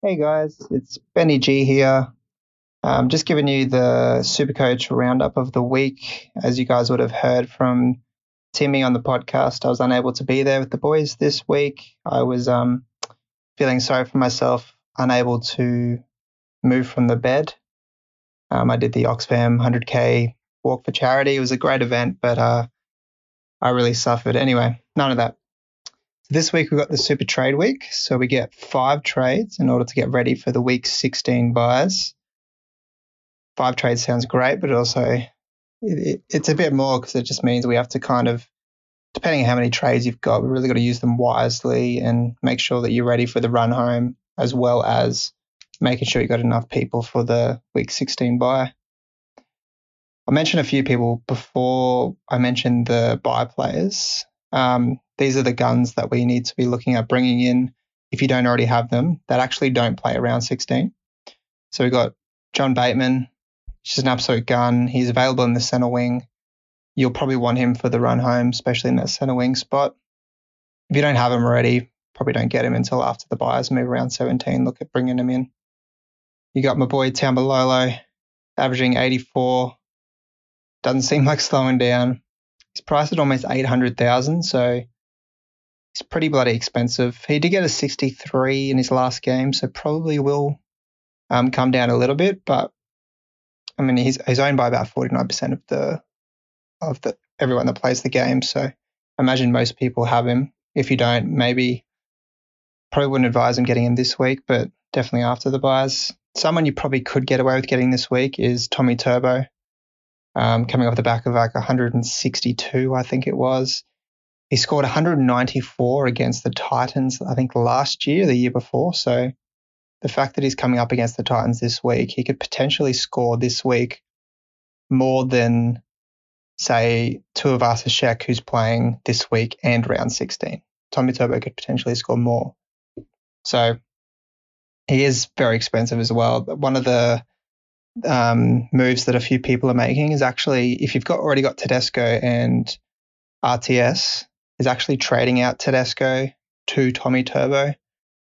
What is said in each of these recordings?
Hey guys, it's Benny G here. Um, just giving you the Supercoach roundup of the week. As you guys would have heard from Timmy on the podcast, I was unable to be there with the boys this week. I was um, feeling sorry for myself, unable to move from the bed. Um, I did the Oxfam 100k walk for charity. It was a great event, but uh, I really suffered. Anyway, none of that. This week we've got the Super Trade Week, so we get five trades in order to get ready for the Week 16 buys. Five trades sounds great, but also it, it, it's a bit more because it just means we have to kind of, depending on how many trades you've got, we really got to use them wisely and make sure that you're ready for the run home, as well as making sure you've got enough people for the Week 16 buy. I mentioned a few people before I mentioned the buy players. Um, these are the guns that we need to be looking at bringing in if you don't already have them that actually don't play around 16. So we've got John Bateman, which is an absolute gun. He's available in the center wing. You'll probably want him for the run home, especially in that center wing spot. If you don't have him already, probably don't get him until after the buyers move around 17. Look at bringing him in. You got my boy Taumalolo, averaging 84. Doesn't seem like slowing down. He's priced at almost 800,000, so he's pretty bloody expensive. He did get a 63 in his last game, so probably will um, come down a little bit. But I mean, he's he's owned by about 49% of the of the everyone that plays the game. So I imagine most people have him. If you don't, maybe probably wouldn't advise him getting him this week, but definitely after the buys. Someone you probably could get away with getting this week is Tommy Turbo, um, coming off the back of like 162, I think it was. He scored 194 against the Titans, I think last year, the year before. So the fact that he's coming up against the Titans this week, he could potentially score this week more than, say, Tuivasa-Sheck, who's playing this week and round 16. Tommy Turbo could potentially score more. So he is very expensive as well. One of the um, moves that a few people are making is actually if you've got already got Tedesco and RTS, is actually trading out Tedesco to Tommy Turbo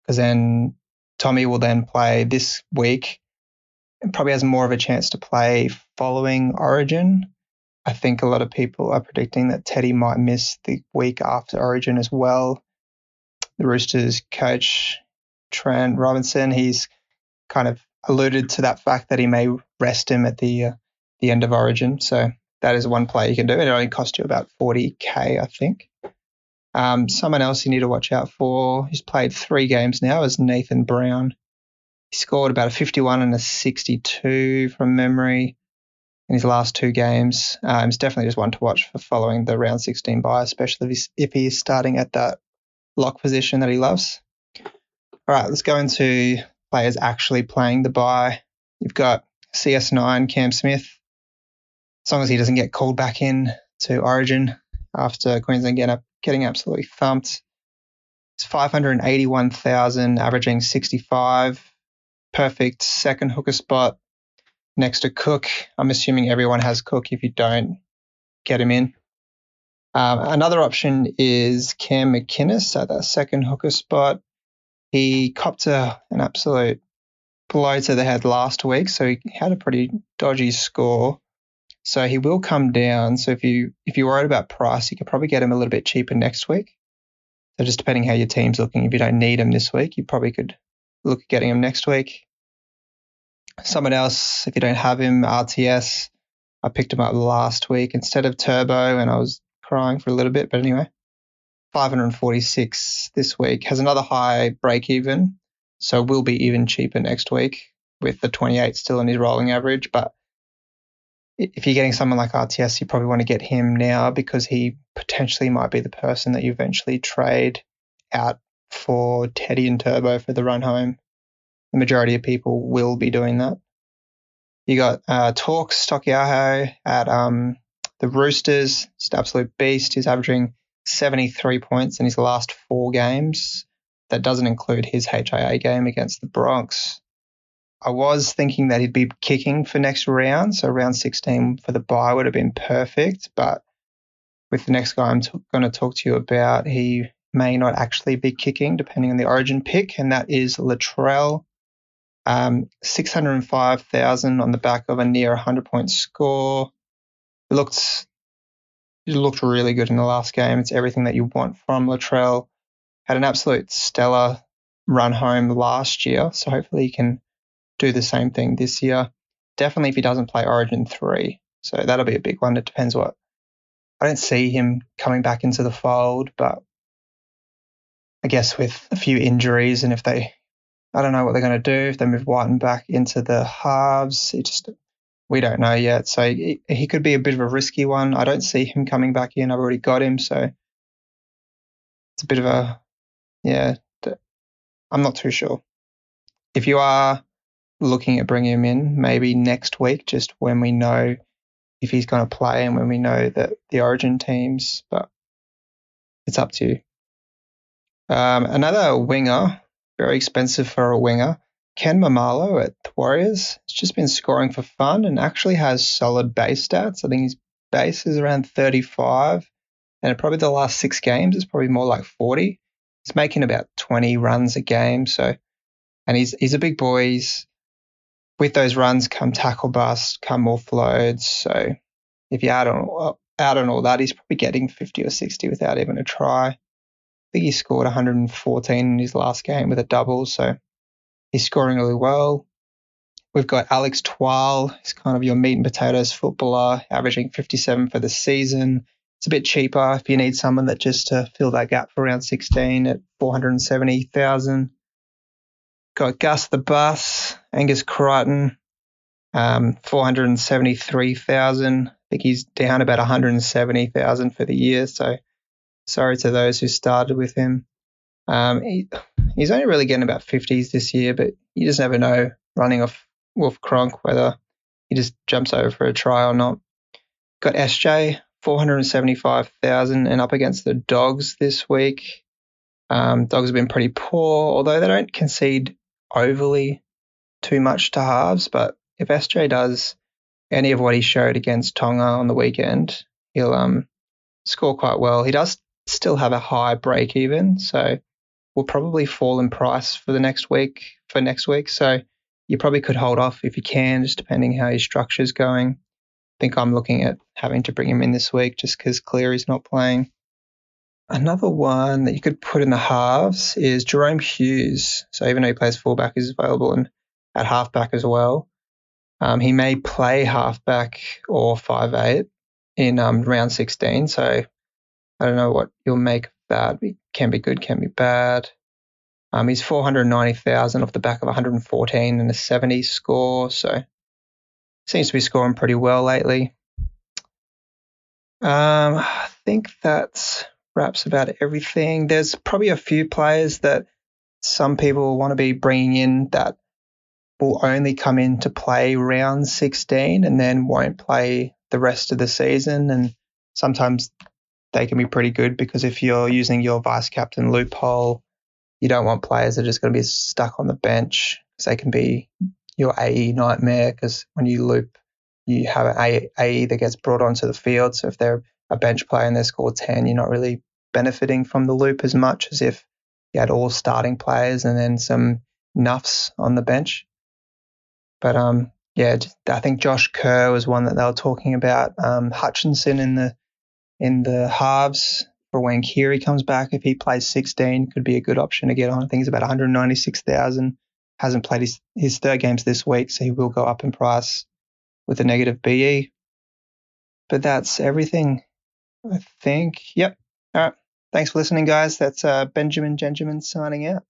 because then Tommy will then play this week and probably has more of a chance to play following Origin. I think a lot of people are predicting that Teddy might miss the week after Origin as well. The Roosters coach Trent Robinson, he's kind of alluded to that fact that he may rest him at the uh, the end of Origin. So that is one play you can do. It only costs you about 40k, I think. Um, someone else you need to watch out for. He's played three games now. Is Nathan Brown. He scored about a 51 and a 62 from memory in his last two games. Um, he's definitely just one to watch for following the round 16 buy, especially if he's, if he's starting at that lock position that he loves. All right, let's go into players actually playing the buy. You've got CS9 Cam Smith. As long as he doesn't get called back in to Origin after Queensland get up, getting absolutely thumped. It's 581,000, averaging 65. Perfect second hooker spot next to Cook. I'm assuming everyone has Cook. If you don't, get him in. Um, another option is Cam McInnes at that second hooker spot. He copped a, an absolute blow to the head last week, so he had a pretty dodgy score. So he will come down. So if you if you're worried about price, you could probably get him a little bit cheaper next week. So just depending how your team's looking, if you don't need him this week, you probably could look at getting him next week. Someone else, if you don't have him, RTS. I picked him up last week instead of Turbo, and I was crying for a little bit. But anyway, 546 this week has another high break even, so will be even cheaper next week with the 28 still in his rolling average. But if you're getting someone like RTS, you probably want to get him now because he potentially might be the person that you eventually trade out for Teddy and Turbo for the run home. The majority of people will be doing that. You got uh, Talks Taukeiaho at um, the Roosters. Just absolute beast. He's averaging 73 points in his last four games. That doesn't include his HIA game against the Bronx. I was thinking that he'd be kicking for next round, so round 16 for the buy would have been perfect. But with the next guy I'm t- going to talk to you about, he may not actually be kicking, depending on the origin pick, and that is Latrell Um, 605,000 on the back of a near 100 point score. It looked, it looked really good in the last game. It's everything that you want from Latrell. Had an absolute stellar run home last year, so hopefully he can do the same thing this year. Definitely if he doesn't play Origin 3. So that'll be a big one. It depends what. I don't see him coming back into the fold, but I guess with a few injuries and if they, I don't know what they're going to do if they move Wighton back into the halves. It just we don't know yet. So he, he could be a bit of a risky one. I don't see him coming back in. I've already got him, so it's a bit of a yeah. I'm not too sure. If you are looking at bringing him in, maybe next week, just when we know if he's going to play and when we know that the Origin teams, but it's up to you. Um, another winger, very expensive for a winger, Ken Maumalo at the Warriors. He's just been scoring for fun and actually has solid base stats. I think his base is around 35, and probably the last six games is probably more like 40. He's making about 20 runs a game, so and he's he's a big boy. He's with those runs come tackle bust, come offloads. So if you add on out on all that, he's probably getting 50 or 60 without even a try I think he scored 114 in his last game with a double, so he's scoring really well. We've got Alex Twal. He's kind of your meat and potatoes footballer, averaging 57 for the season. It's a bit cheaper if you need someone that just to fill that gap for round 16 at 470,000. Got Gus the Bus, Angus Crichton, um, 473,000. I think he's down about 170,000 for the year, so Sorry to those who started with him. Um, he, he's only really getting about 50s this year, but you just never know running off Wolf Cronk whether he just jumps over for a try or not. Got SJ, 475,000 and up against the Dogs this week. Um, dogs have been pretty poor, although they don't concede overly too much to halves. But if SJ does any of what he showed against Tonga on the weekend, he'll um, score quite well. He does still have a high break even. So will probably fall in price for the next week for next week. So you probably could hold off if you can, just depending how your structure is going. I think I'm looking at having to bring him in this week just because Cleary's not playing. Another one that you could put in the halves is Jahrome Hughes. So even though he plays fullback, he's available and at halfback as well. Um, he may play halfback or five eight in um, round 16. So I don't know what you'll make of that. Can be good, can be bad. Um, he's 490,000 off the back of 114 and a 70 score, so seems to be scoring pretty well lately. Um, I think that wraps about everything. There's probably a few players that some people want to be bringing in that will only come into play round 16 and then won't play the rest of the season. And sometimes they can be pretty good because if you're using your vice captain loophole, you don't want players that are just going to be stuck on the bench because they can be your AE nightmare because when you loop, you have an AE that gets brought onto the field. So if they're a bench player and they score 10, you're not really benefiting from the loop as much as if you had all starting players and then some nuffs on the bench. But um, yeah, I think Josh Kerr was one that they were talking about. Um, Hutchinson in the in the halves for when Keary comes back. If he plays 16, could be a good option to get on. I think he's about 196,000. Hasn't played his, his third games this week, so he will go up in price with a negative BE. But that's everything, I think. Yep. All right. Thanks for listening, guys. That's uh, Benjamin Genjamin signing out.